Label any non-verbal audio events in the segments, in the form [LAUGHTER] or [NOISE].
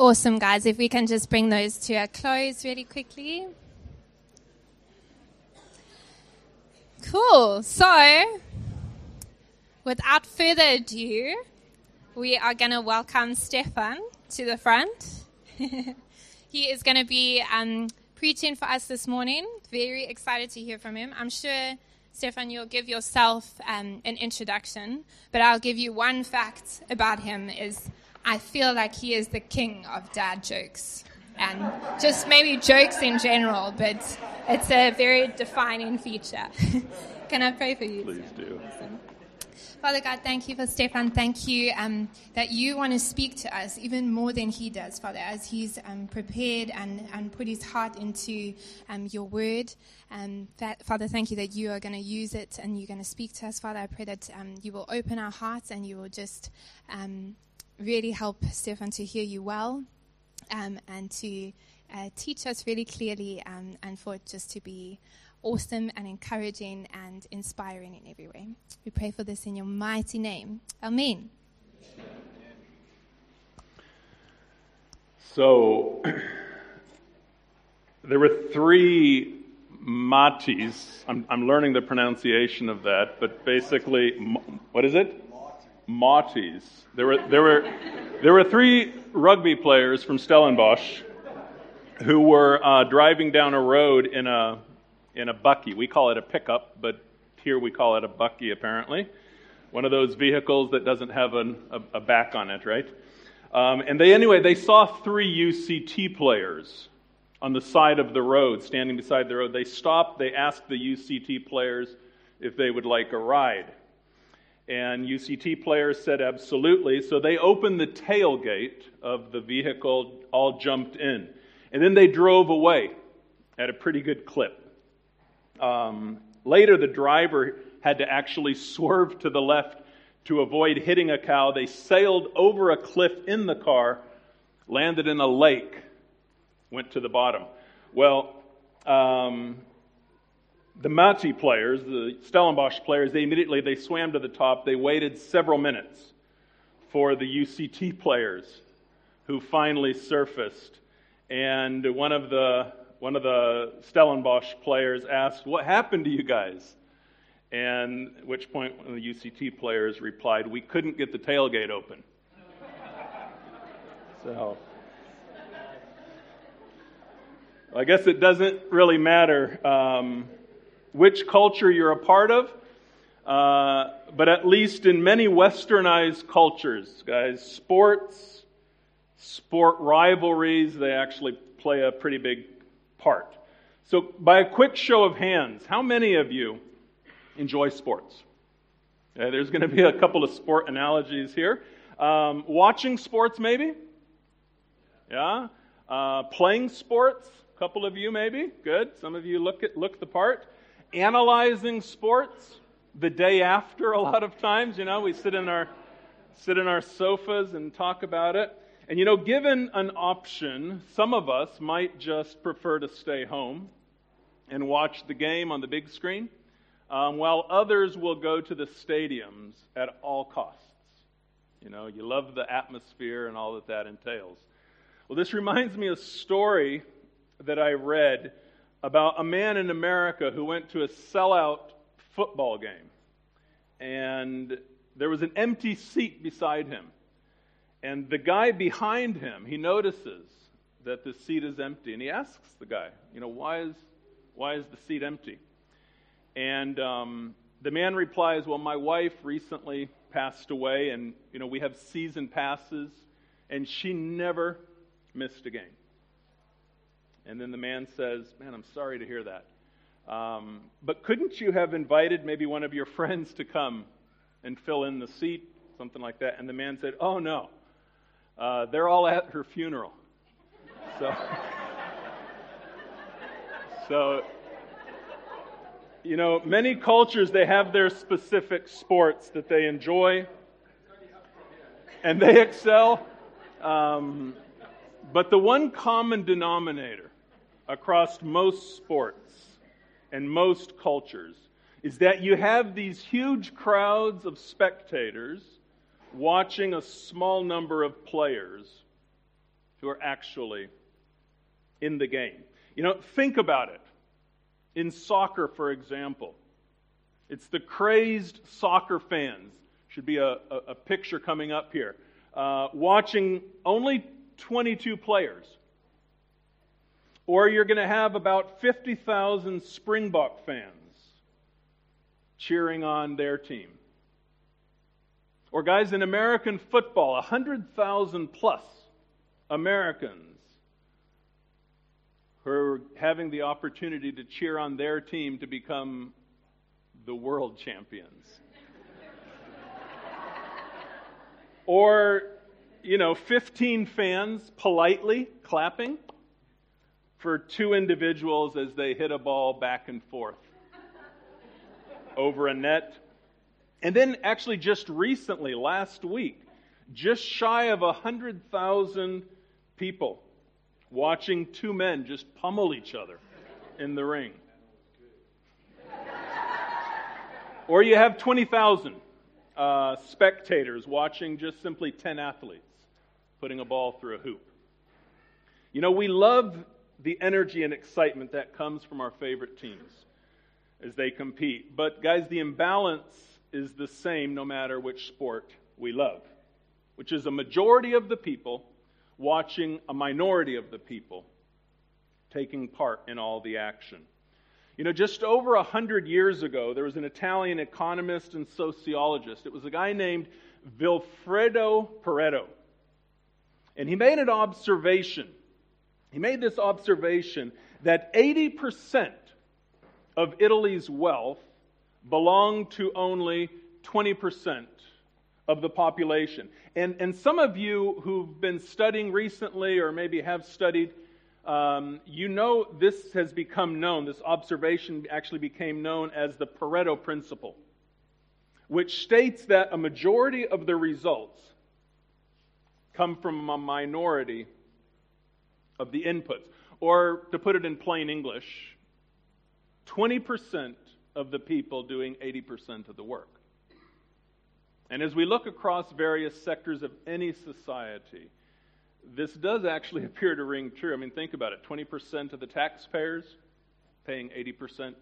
Awesome, guys. If we can just bring those to a close really quickly. Cool. So, without further ado, we are going to welcome Stefan to the front. [LAUGHS] he is going to be um, preaching for us this morning. Very excited to hear from him. I'm sure, Stefan, you'll give yourself um, an introduction, but I'll give you one fact about him is I feel like he is the king of dad jokes and just maybe jokes in general, but it's a very defining feature. [LAUGHS] Can I pray for you? Please do. Father God, thank you for Stefan. Thank you um, that you want to speak to us even more than he does, Father, as he's um, prepared and, and put his heart into um, your word. Um, that, Father, thank you that you are going to use it and you're going to speak to us, Father. I pray that um, you will open our hearts and you will just um, really help Stefan to hear you well and to uh, teach us really clearly and for it just to be awesome and encouraging and inspiring in every way. We pray for this in your mighty name. Amen. So, [CLEARS THROAT] there were three Maties. I'm, I'm, learning the pronunciation of that, but basically, what is it? Maties. There were, there were, there were three rugby players from Stellenbosch who were uh, driving down a road in a in a bakkie. We call it a pickup, but here we call it a bakkie, apparently. One of those vehicles that doesn't have an, a, a, back on it, right? Um, and they, anyway, they saw three UCT players on the side of the road, standing beside the road. They stopped, they asked the UCT players if they would like a ride. And UCT players said absolutely. So they opened the tailgate of the vehicle, all jumped in. And then they drove away at a pretty good clip. Um, later, the driver had to actually swerve to the left to avoid hitting a cow. They sailed over a cliff in the car, landed in a lake, went to the bottom. Well, um, the Matie players, the Stellenbosch players, they immediately they swam to the top. They waited several minutes for the UCT players, who finally surfaced. And one of the one of the Stellenbosch players asked, What happened to you guys? And at which point one of the UCT players replied, We couldn't get the tailgate open. [LAUGHS] so, I guess it doesn't really matter um, which culture you're a part of, uh, but at least in many westernized cultures, guys, sports, sport rivalries, they actually play a pretty big part. So, by a quick show of hands, how many of you enjoy sports? There's going to be a couple of sport analogies here. Um, watching sports, maybe? Yeah. Uh, playing sports, a couple of you maybe. Good. Some of you look at look the part. Analyzing sports the day after. A lot of times, you know, we sit in our sit in our sofas and talk about it. And you know, given an option, some of us might just prefer to stay home and watch the game on the big screen, um, while others will go to the stadiums at all costs. You know, you love the atmosphere and all that that entails. Well, this reminds me of a story that I read about a man in America who went to a sellout football game. And there was an empty seat beside him. And the guy behind him, he notices that the seat is empty. And he asks the guy, you know, why is, why is the seat empty? And um, the man replies, well, my wife recently passed away, and, you know, we have season passes, and she never missed a game. And then the man says, man, I'm sorry to hear that. Um, but couldn't you have invited maybe one of your [LAUGHS] friends to come and fill in the seat, something like that? And the man said, oh, no. Uh, they're all at her funeral. So, [LAUGHS] so, you know, many cultures, they have their specific sports that they enjoy and they [LAUGHS] excel. Um, but the one common denominator across most sports and most cultures is that you have these huge crowds of spectators watching a small number of players who are actually in the game. You know, think about it. In soccer, for example, it's the crazed soccer fans. Should be a, a, a picture coming up here. Uh, watching only 22 players. Or you're going to have about 50,000 Springbok fans cheering on their team. Or, guys, in American football, 100,000 plus Americans who are having the opportunity to cheer on their team to become the world champions. or, you know, 15 fans politely clapping for two individuals as they hit a ball back and forth over a net. And then, actually, just recently, last week, just shy of 100,000 people watching two men just pummel each other in the ring. or you have 20,000 uh, spectators watching just simply 10 athletes putting a ball through a hoop. You know, we love the energy and excitement that comes from our favorite teams as they compete. But, guys, the imbalance is the same no matter which sport we love, which is a majority of the people watching a minority of the people taking part in all the action. You know, just over a hundred years ago, there was an Italian economist and sociologist. It was a guy named Vilfredo Pareto. And he made an observation. He made this observation that 80% of Italy's wealth belonged to only 20% of the population. And, and some of you who've been studying recently or maybe have studied, um, you know this has become known, this observation actually became known as the Pareto principle, which states that a majority of the results come from a minority of the inputs. Or to put it in plain English, 20% of the people doing 80% of the work. And as we look across various sectors of any society, this does actually [LAUGHS] appear to ring true. I mean, think about it 20% of the taxpayers paying 80%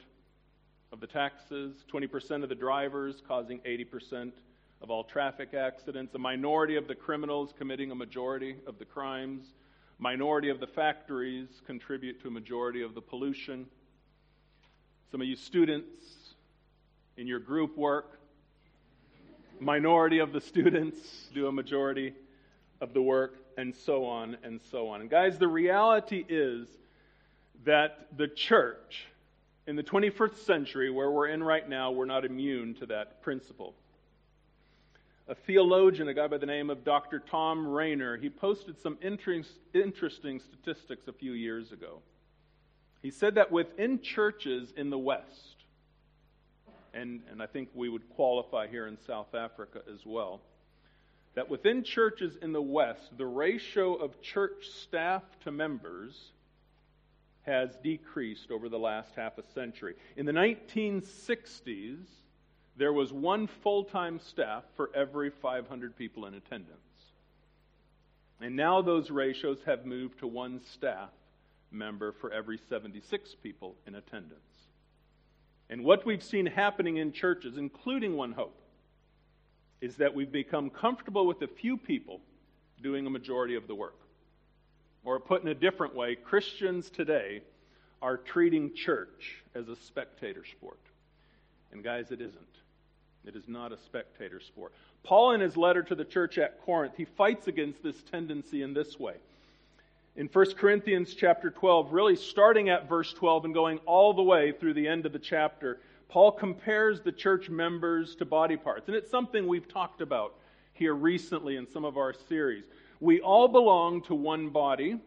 of the taxes, 20% of the drivers causing 80% of all traffic accidents, a minority of the criminals committing a majority of the crimes, minority of the factories contribute to a majority of the pollution. Some of you students in your group work minority of the students do a majority of the work, and so on and so on. And guys, the reality is that the church in the 21st century, where we're in right now, we're not immune to that principle. A theologian, a guy by the name of Dr. Thom Rainer, he posted some interesting statistics a few years ago. He said that within churches in the West, and, and I think we would qualify here in South Africa as well, that within churches in the West, the ratio of church staff to members has decreased over the last half a century. In the 1960s, there was one full time staff for every 500 people in attendance. And now those ratios have moved to one staff member for every 76 people in attendance. And what we've seen happening in churches, including One Hope, is that we've become comfortable with a few people doing a majority of the work. Or put in a different way, Christians today are treating church as a spectator sport. And guys, it isn't. It is not a spectator sport. Paul, in his letter to the church at Corinth, he fights against this tendency in this way in 1 Corinthians chapter 12, really starting at verse 12 and going all the way through the end of the chapter, Paul compares the church members to body parts. And it's something we've talked about here recently in some of our series. We all belong to one body,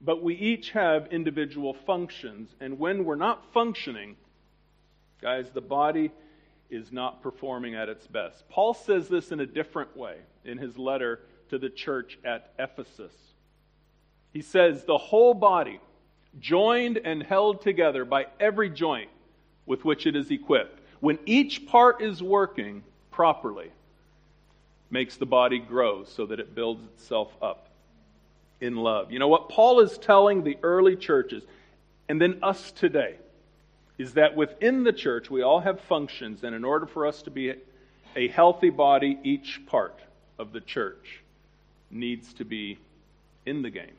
but we each have individual functions. And when we're not functioning, guys, the body is not performing at its best. Paul says this in a different way in his letter to the church at Ephesus. He says, the whole body, joined and held together by every joint with which it is equipped, when each part is working properly, makes the body grow so that it builds itself up in love. You know what Paul is telling the early churches, and then us today, is that within the church we all have functions, and in order for us to be a healthy body, each part of the church needs to be in the game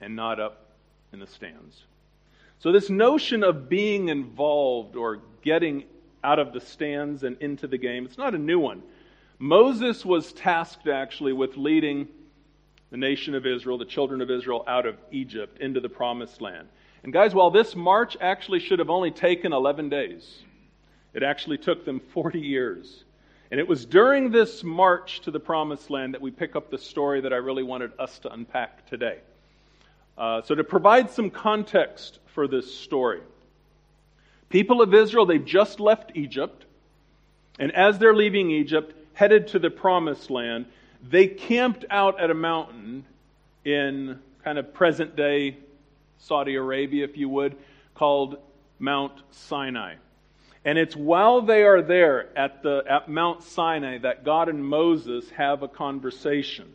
and not up in the stands. So, this notion of being involved or getting out of the stands and into the game, it's not a new one. Moses was tasked actually with leading the nation of Israel, the children of Israel, out of Egypt into the promised land. And, guys, while this march actually should have only taken 11 days, it actually took them 40 years. And it was during this march to the promised land that we pick up the story that I really wanted us to unpack today. Uh, so, to provide some context for this story, people of Israel, they've just left Egypt. And as they're leaving Egypt, headed to the promised land, they camped out at a mountain in kind of present day Saudi Arabia, if you would, called Mount Sinai. And it's while they are there at, the, at Mount Sinai that God and Moses have a conversation.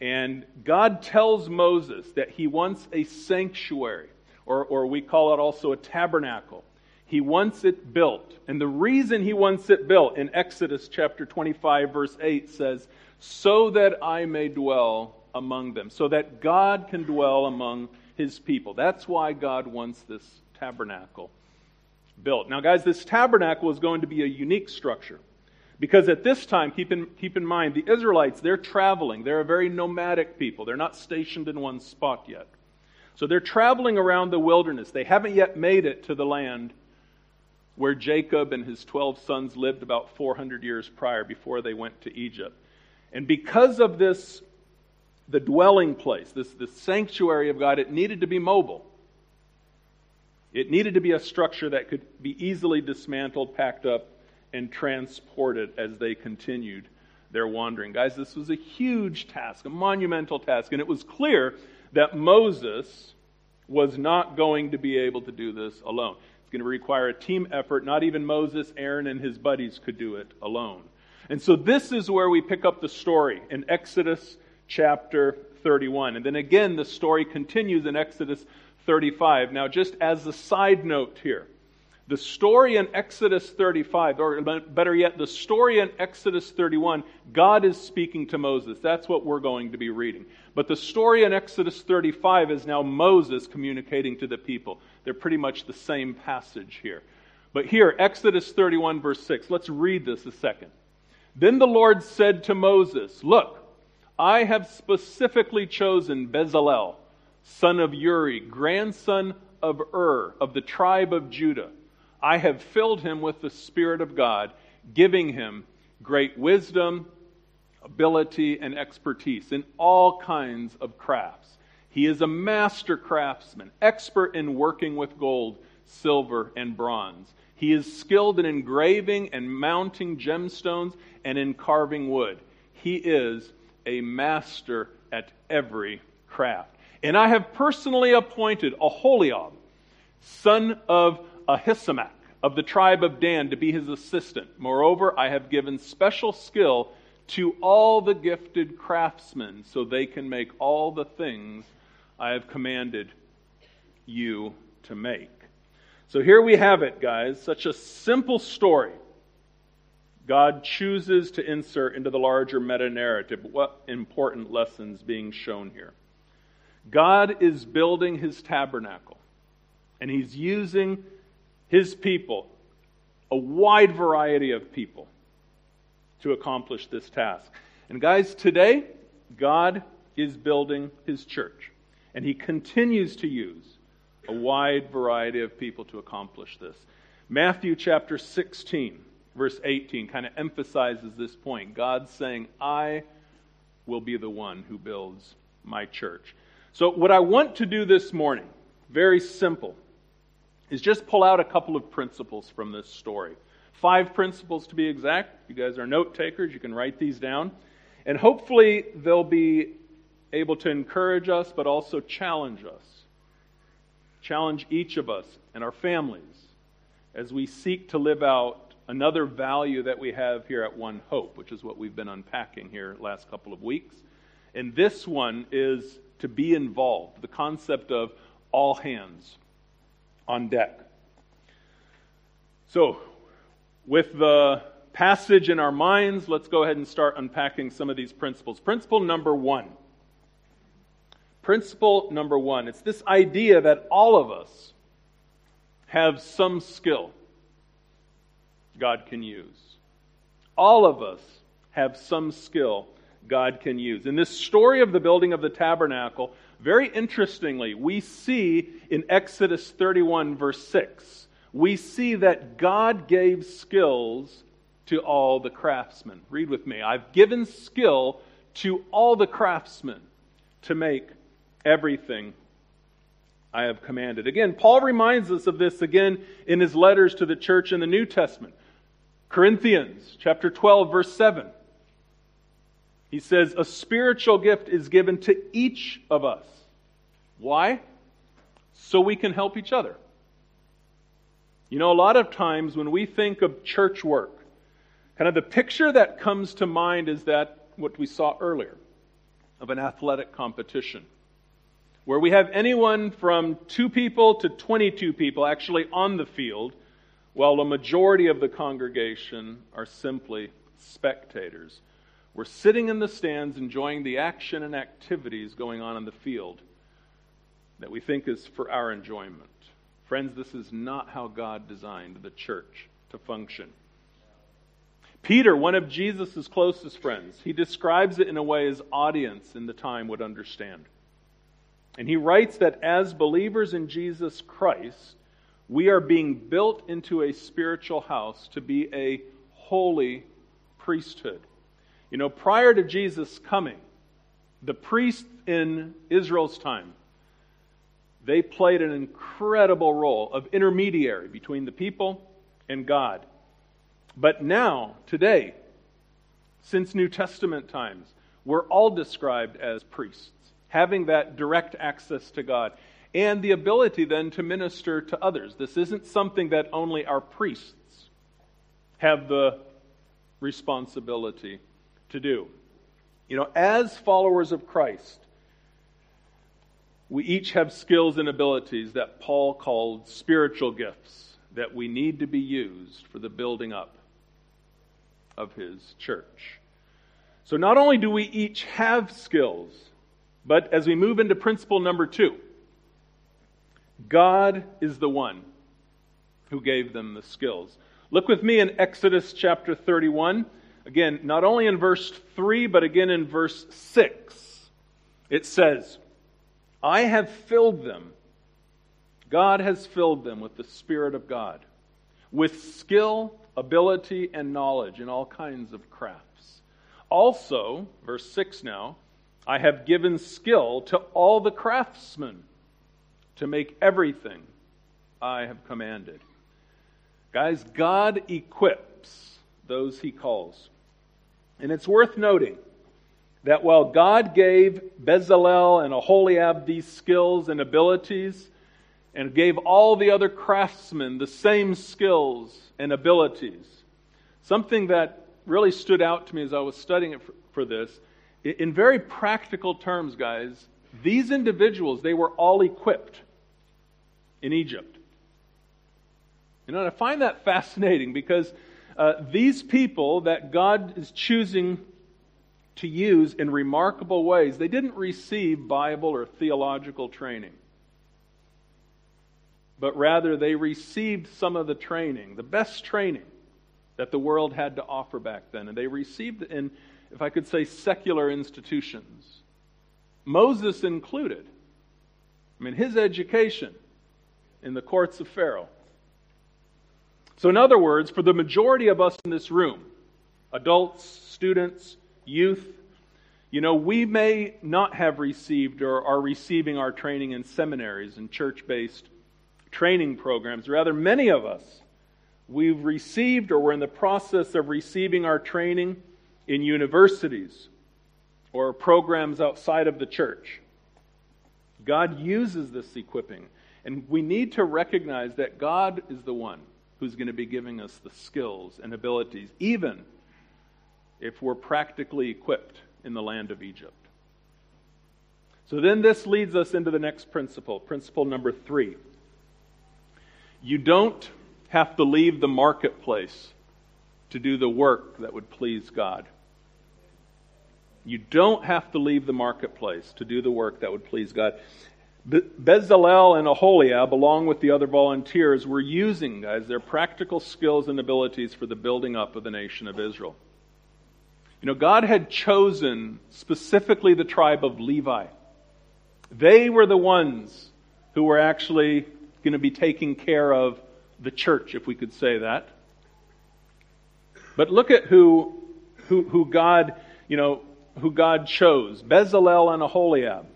And God tells Moses that he wants a sanctuary, or, or we call it also a tabernacle. He wants it built. And the reason he wants it built in Exodus chapter 25, verse 8 says, So that I may dwell among them, so that God can dwell among his people. That's why God wants this tabernacle built. Now, guys, this tabernacle is going to be a unique structure. Because at this time, keep in, keep in mind, the Israelites, they're traveling. They're a very nomadic people. They're not stationed in one spot yet. So they're traveling around the wilderness. They haven't yet made it to the land where Jacob and his 12 sons lived about 400 years prior before they went to Egypt. And because of this, the dwelling place, this, this sanctuary of God, it needed to be mobile. It needed to be a structure that could be easily dismantled, packed up, and transported as they continued their wandering. Guys, this was a huge task, a monumental task, and it was clear that Moses was not going to be able to do this alone. It's going to require a team effort. Not even Moses, Aaron, and his buddies could do it alone. And so this is where we pick up the story in Exodus chapter 31. And then again, the story continues in Exodus 35. Now, just as a side note here, the story in Exodus 35, or better yet, the story in Exodus 31, God is speaking to Moses. That's what we're going to be reading. But the story in Exodus 35 is now Moses communicating to the people. They're pretty much the same passage here. But here, Exodus 31, verse 6, let's read this a second. Then the Lord said to Moses, Look, I have specifically chosen Bezalel son of Uri, grandson of Ur, of the tribe of Judah. I have filled him with the Spirit of God, giving him great wisdom, ability, and expertise in all kinds of crafts. He is a master craftsman, expert in working with gold, silver, and bronze. He is skilled in engraving and mounting gemstones and in carving wood. He is a master at every craft. And I have personally appointed Aholiab, son of Ahisamach, of the tribe of Dan, to be his assistant. Moreover, I have given special skill to all the gifted craftsmen so they can make all the things I have commanded you to make. So here we have it, guys. Such a simple story. God chooses to insert into the larger meta narrative what important lessons being shown here. God is building his tabernacle, and he's using his people, a wide variety of people, to accomplish this task. And guys, today, God is building his church, and he continues to use a wide variety of people to accomplish this. Matthew chapter 16, verse 18, kind of emphasizes this point. God's saying, I will be the one who builds my church. So, what I want to do this morning, very simple, is just pull out a couple of principles from this story. Five principles to be exact. You guys are note takers, you can write these down. And hopefully, they'll be able to encourage us, but also challenge us. Challenge each of us and our families as we seek to live out another value that we have here at One Hope, which is what we've been unpacking here last couple of weeks And this one is to be involved, the concept of all hands on deck. So, with the passage in our minds, let's go ahead and start unpacking some of these principles. Principle number one. Principle number one. It's this idea that all of us have some skill God can use. All of us have some skill God can use. In this story of the building of the tabernacle, very interestingly, we see in Exodus 31, verse 6, we see that God gave skills to all the craftsmen. Read with me. I've given skill to all the craftsmen to make everything I have commanded. Again, Paul reminds us of this again in his letters to the church in the New Testament. Corinthians chapter 12 verse 7. He says a spiritual gift is given to each of us. Why? So we can help each other. You know, a lot of times when we think of church work, kind of the picture that comes to mind is that what we saw earlier of an athletic competition where we have anyone from two people to 22 people actually on the field, while a majority of the congregation are simply spectators. We're sitting in the stands enjoying the action and activities going on in the field that we think is for our enjoyment. Friends, this is not how God designed the church to function. Peter, one of Jesus' closest friends, he describes it in a way his audience in the time would understand. And he writes that as believers in Jesus Christ, we are being built into a spiritual house to be a holy priesthood. You know, prior to Jesus coming, the priests in Israel's time, they played an incredible role of intermediary between the people and God. But now, today, since New Testament times, we're all described as priests, having that direct access to God and the ability then to minister to others. This isn't something that only our priests have the responsibility to do. You know, as followers of Christ, we each have skills and abilities that Paul called spiritual gifts that we need to be used for the building up of his church. So not only do we each have skills, but as we move into principle number two, God is the one who gave them the skills. Look with me in Exodus chapter 31. Again, not only in verse 3, but again in verse 6. It says, I have filled them. God has filled them with the Spirit of God, with skill ability, and knowledge in all kinds of crafts. Also, verse 6 now, I have given skill to all the craftsmen to make everything I have commanded. Guys, God equips those he calls. And it's worth noting that while God gave Bezalel and Aholiab these skills and abilities, and gave all the other craftsmen the same skills and abilities. Something that really stood out to me as I was studying it for, for this, in very practical terms, guys, these individuals, they were all equipped in Egypt. You know, and I find that [LAUGHS] fascinating because uh, these people that God is choosing to use in remarkable ways, they didn't receive Bible or theological training but rather they received some of the training, the best training that the world had to offer back then. And they received it in, if I could say, secular institutions, Moses included. I mean, his education in the courts of Pharaoh. So, in other words, for the majority of us in this room, adults, students, youth, you know, we may not have received or are receiving our training in seminaries and church based training programs. Rather, many of us, we've received or we're in the process of receiving our training in universities or programs outside of the church. God uses this equipping. And we need to recognize that God is the one who's going to be giving us the skills and abilities, even if we're practically equipped in the land of Egypt. So then this leads us into the next principle, principle number three. You don't have to leave the marketplace to do the work that would please God. You don't have to leave the marketplace to do the work that would please God. Bezalel and Aholiab, along with the other volunteers, were using, guys, their practical skills and abilities for the building up of the nation of Israel. You know, God had chosen specifically the tribe of Levi. They were the ones who were actually going to be taking care of the church, if we could say that. But look at who, who, who God, you know, who God chose Bezalel and Aholiab.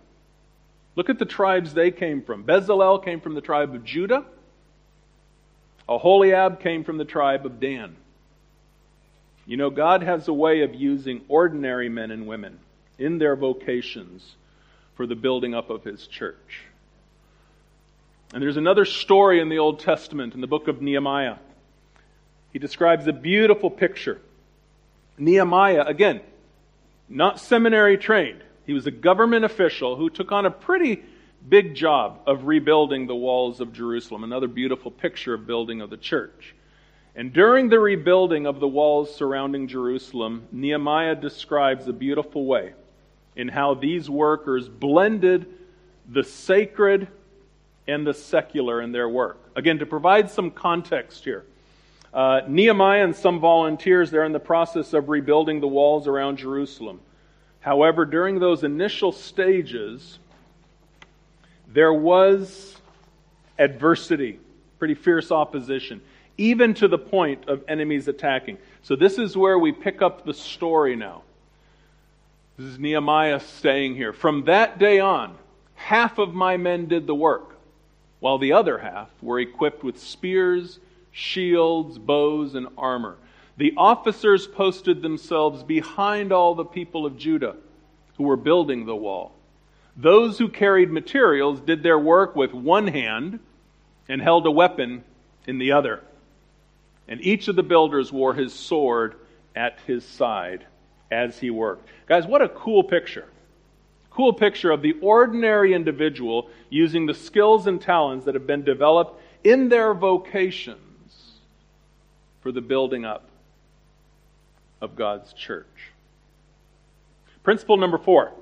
Look at the tribes they came from. Bezalel came from the tribe of Judah. Aholiab came from the tribe of Dan. You know, God has a way of using ordinary men and women in their vocations for the building up of his church. And there's another story in the Old Testament, in the book of Nehemiah. He describes a beautiful picture. Nehemiah, again, not seminary trained. He was a government official who took on a pretty big job of rebuilding the walls of Jerusalem. Another beautiful picture of building of the church. And during the rebuilding of the walls surrounding Jerusalem, Nehemiah describes a beautiful way in how these workers blended the sacred and the secular in their work. Again, to provide some context here, uh, Nehemiah and some volunteers, they're in the process of rebuilding the walls around Jerusalem. However, during those initial stages, there was adversity, pretty fierce opposition, even to the point of enemies attacking. So, this is where we pick up the story now. This is Nehemiah staying here. From that day on, half of my men did the work, while the other half were equipped with spears shields, bows, and armor. The officers posted themselves behind all the people of Judah who were building the wall. Those who carried materials did their work with one hand and held a weapon in the other. And each of the builders wore his sword at his side as he worked. Guys, what a cool picture. Cool picture of the ordinary individual using the skills and talents that have been developed in their vocation for the building up of God's church. Principle number four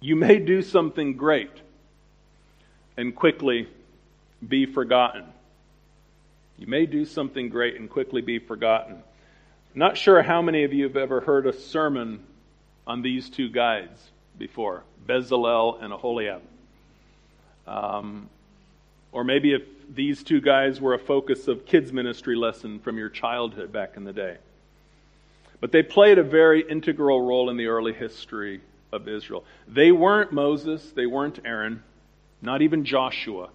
you may do something great and quickly be forgotten. You may do something great and quickly be forgotten. Not sure how many of you have ever heard a sermon on these two guys before Bezalel and Aholiab. Um, or maybe if these two guys were a focus of kids' ministry lesson from your childhood back in the day. But they played a very integral role in the early history of Israel. They weren't Moses, they weren't Aaron, not even Joshua,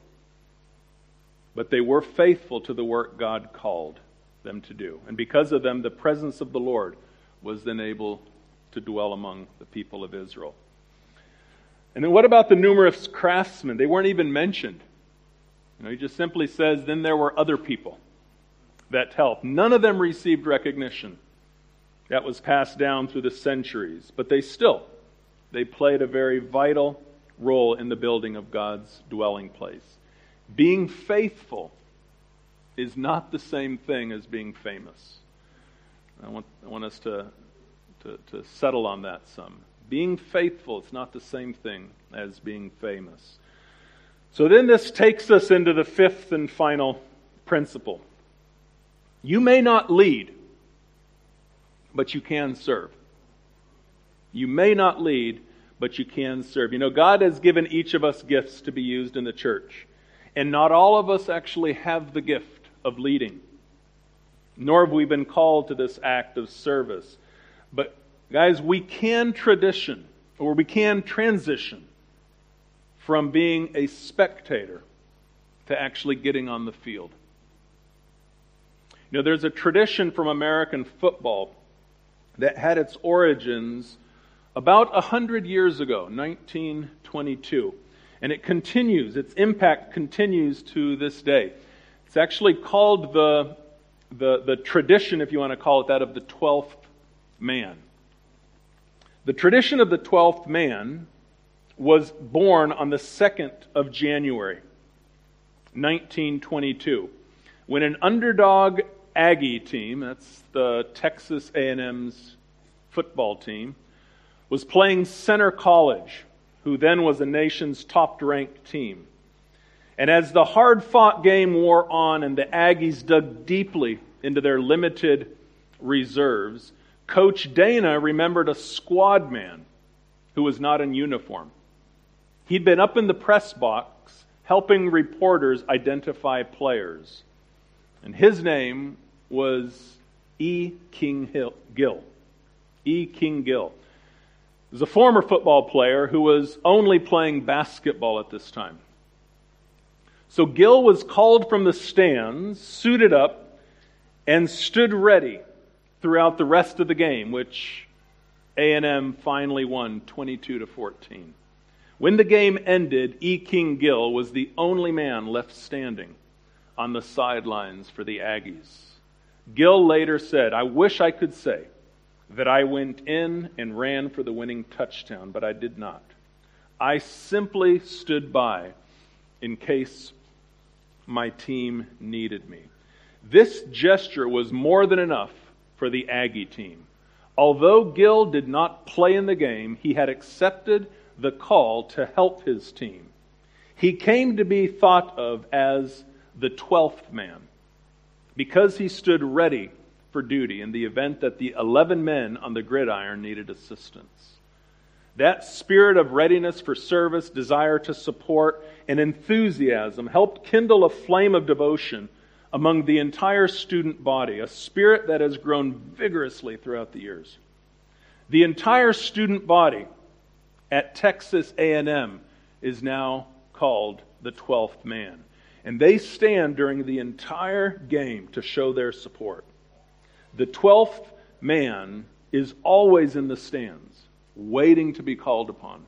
but they were faithful to the work God called them to do. And because of them, the presence of the Lord was then able to dwell among the people of Israel. And then what about the numerous craftsmen? They weren't even mentioned. You know, he just simply says, then there were other people that helped. None of them received recognition. That was passed down through the centuries. But they still, they played a very vital role in the building of God's dwelling place. Being faithful is not the same thing as being famous. I want, I want us to, to, to settle on that some. Being faithful is not the same thing as being famous. So then this takes us into the fifth and final principle. You may not lead, but you can serve. You may not lead, but you can serve. You know, God has given each of us gifts to be used in the church. And not all of us actually have the gift of leading, nor have we been called to this act of service. But, guys, we can tradition, or we can transition from being a spectator to actually getting on the field. You know, there's a tradition from American football that had its origins about 100 years ago, 1922. And it continues, its impact continues to this day. It's actually called the, the, the tradition, if you want to call it that, of the 12th man. The tradition of the 12th man was born on the 2nd of January, 1922, when an underdog Aggie team, that's the Texas A&M's football team, was playing Centre College, who then was the nation's top-ranked team. And as the hard-fought game wore on and the Aggies dug deeply into their limited reserves, Coach Dana remembered a squad man who was not in uniform. He'd been up in the press box helping reporters identify players. And his name was E. King Hill, Gill. E. King Gill. Was a former football player who was only playing basketball at this time. So Gill was called from the stands, suited up, and stood ready throughout the rest of the game, which A&M finally won 22 to 14. When the game ended, E. King Gill was the only man left standing on the sidelines for the Aggies. Gill later said, I wish I could say that I went in and ran for the winning touchdown, but I did not. I simply stood by in case my team needed me. This gesture was more than enough for the Aggie team. Although Gill did not play in the game, he had accepted the call to help his team. He came to be thought of as the 12th man because he stood ready for duty in the event that the 11 men on the gridiron needed assistance. That spirit of readiness for service, desire to support, and enthusiasm helped kindle a flame of devotion among the entire student body, a spirit that has grown vigorously throughout the years. The entire student body at Texas A&M is now called the 12th man. And they stand during the entire game to show their support. The 12th man is always in the stands, waiting to be called upon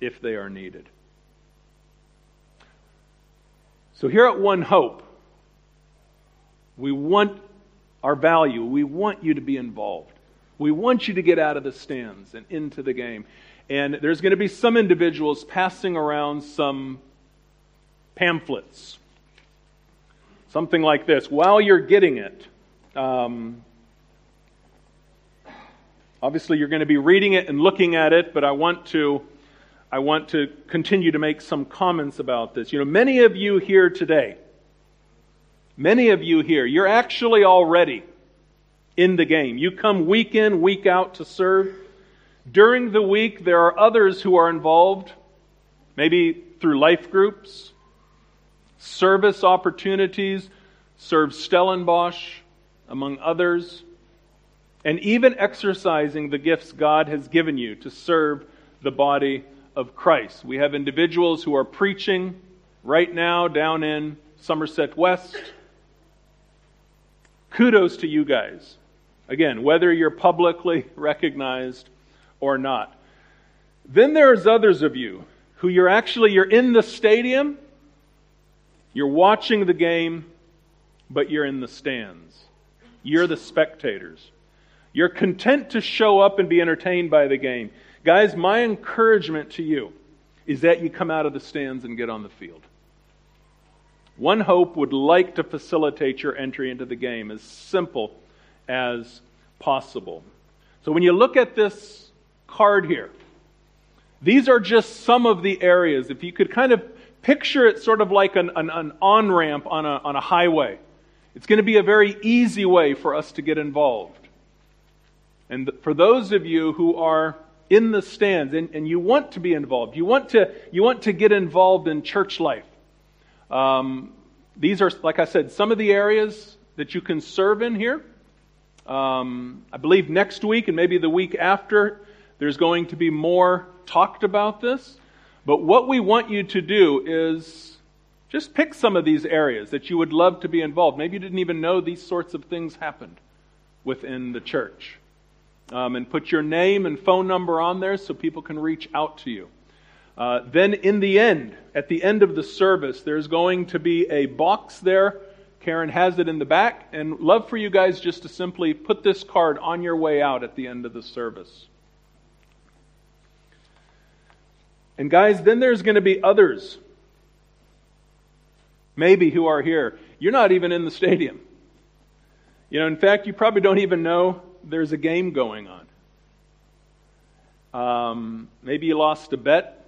if they are needed. So here at One Hope, we want our value. We want you to be involved. We want you to get out of the stands and into the game. And there's going to be some individuals passing around some pamphlets. Something like this. While you're getting it, um, obviously you're going to be reading it and looking at it, but I want to. I want to continue to make some comments about this. You know, many of you here today, many of you here, you're actually already in the game. You come week in, week out to serve. During the week, there are others who are involved, maybe through life groups, service opportunities, serve Stellenbosch, among others, and even exercising the gifts God has given you to serve the body of Christ. We have individuals who are preaching right now down in Somerset West. Kudos to you guys. Again, whether you're publicly [LAUGHS] recognized or not. Then there's others of you who you're actually you're in the stadium you're watching the game, but you're in the stands. You're the spectators. You're content to show up and be entertained by the game. Guys, my encouragement to you is that you come out of the stands and get on the field. One Hope would like to facilitate your entry into the game as simple as possible. So when you look at this card here, these are just some of the areas. If you could kind of Picture it sort of like an, an, an on ramp on a, on a highway. It's going to be a very easy way for us to get involved. And for those of you who are in the stands and, and you want to be involved, you want to, you want to get involved in church life, um, these are, like I said, some of the areas that you can serve in here. Um, I believe next week and maybe the week after, there's going to be more talked about this. But what we want you to do is just pick some of these areas that you would love to be involved. Maybe you didn't even know these sorts of things happened within the church. Um, and put your name and phone number on there so people can reach out to you. Uh, then, in the end, at the end of the service, there's going to be a box there. Karen has it in the back, and love for you guys just to simply put this card on your way out at the end of the service. And guys, then there's going to be others, maybe who are here. You're not even in the stadium. You know, in fact, you probably don't even know there's a game going on. Um, maybe you lost a bet,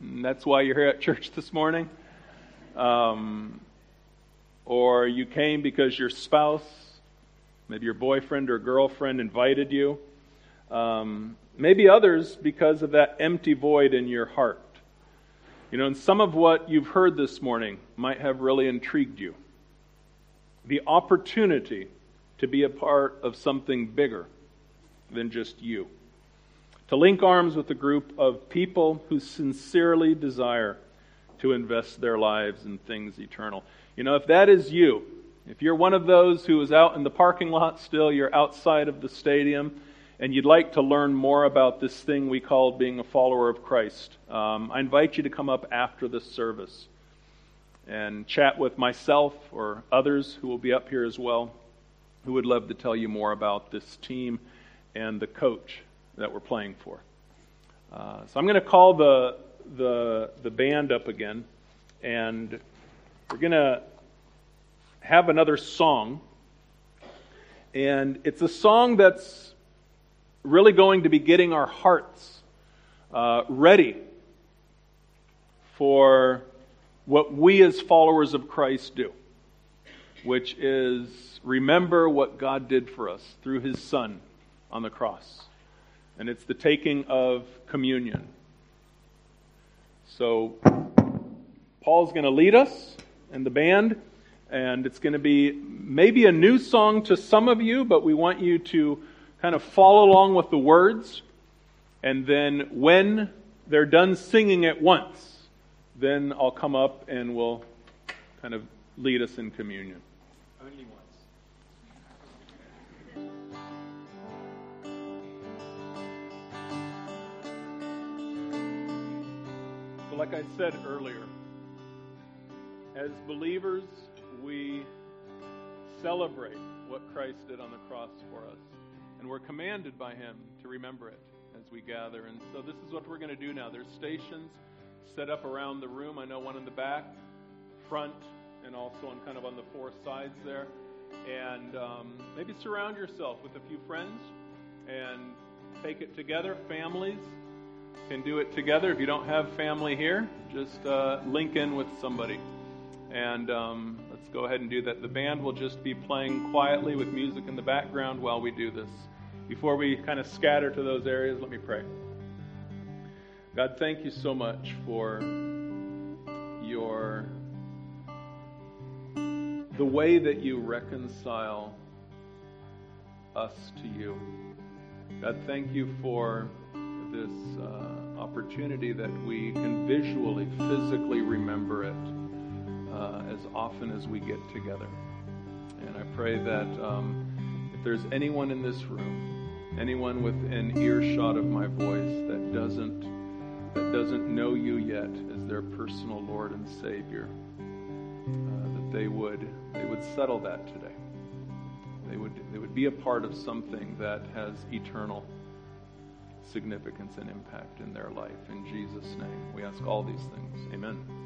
and that's why you're here at church [LAUGHS] this morning. Um, or you came because your spouse, maybe your boyfriend or girlfriend, invited you. Um, maybe others because of that empty void in your heart. You know, and some of what you've heard this morning might have really intrigued you. The opportunity to be a part of something bigger than just you. To link arms with a group of people who sincerely desire to invest their lives in things eternal. You know, if that is you, if you're one of those who is out in the parking lot still, you're outside of the stadium, and you'd like to learn more about this thing we call being a follower of Christ, um, I invite you to come up after this service and chat with myself or others who will be up here as well, who would love to tell you more about this team and the coach that we're playing for. Uh, so I'm going to call the, the, the band up again, and we're going to have another song. And it's a song that's really going to be getting our hearts uh, ready for what we as followers of Christ do, which is remember what God did for us through his Son on the cross. And it's the taking of communion. So, Paul's going to lead us and the band, and it's going to be maybe a new song to some of you, but we want you to kind of follow along with the words. And then when they're done singing it once, then I'll come up and we'll kind of lead us in communion. Only once. So, like I said earlier, as believers, we celebrate what Christ did on the cross for us. And we're commanded by Him to remember it as we gather. And so this is what we're going to do now. There's stations set up around the room. I know one in the back, front, and also on kind of on the four sides there. And um, maybe surround yourself with a few friends and take it together. Families can do it together. If you don't have family here, just uh, link in with somebody. And um, let's go ahead and do that. The band will just be playing quietly with music in the background while we do this. Before we kind of scatter to those areas, let me pray. God, thank you so much for your the way that you reconcile us to you. God, thank you for this uh, opportunity that we can visually, physically remember it as often as we get together. And I pray that um, if there's anyone in this room, anyone within earshot of my voice that doesn't that doesn't know you yet as their personal Lord and Savior, uh, that they would they would settle that today. They would they would be a part of something that has eternal significance and impact in their life. In Jesus' name, we ask all these things. Amen.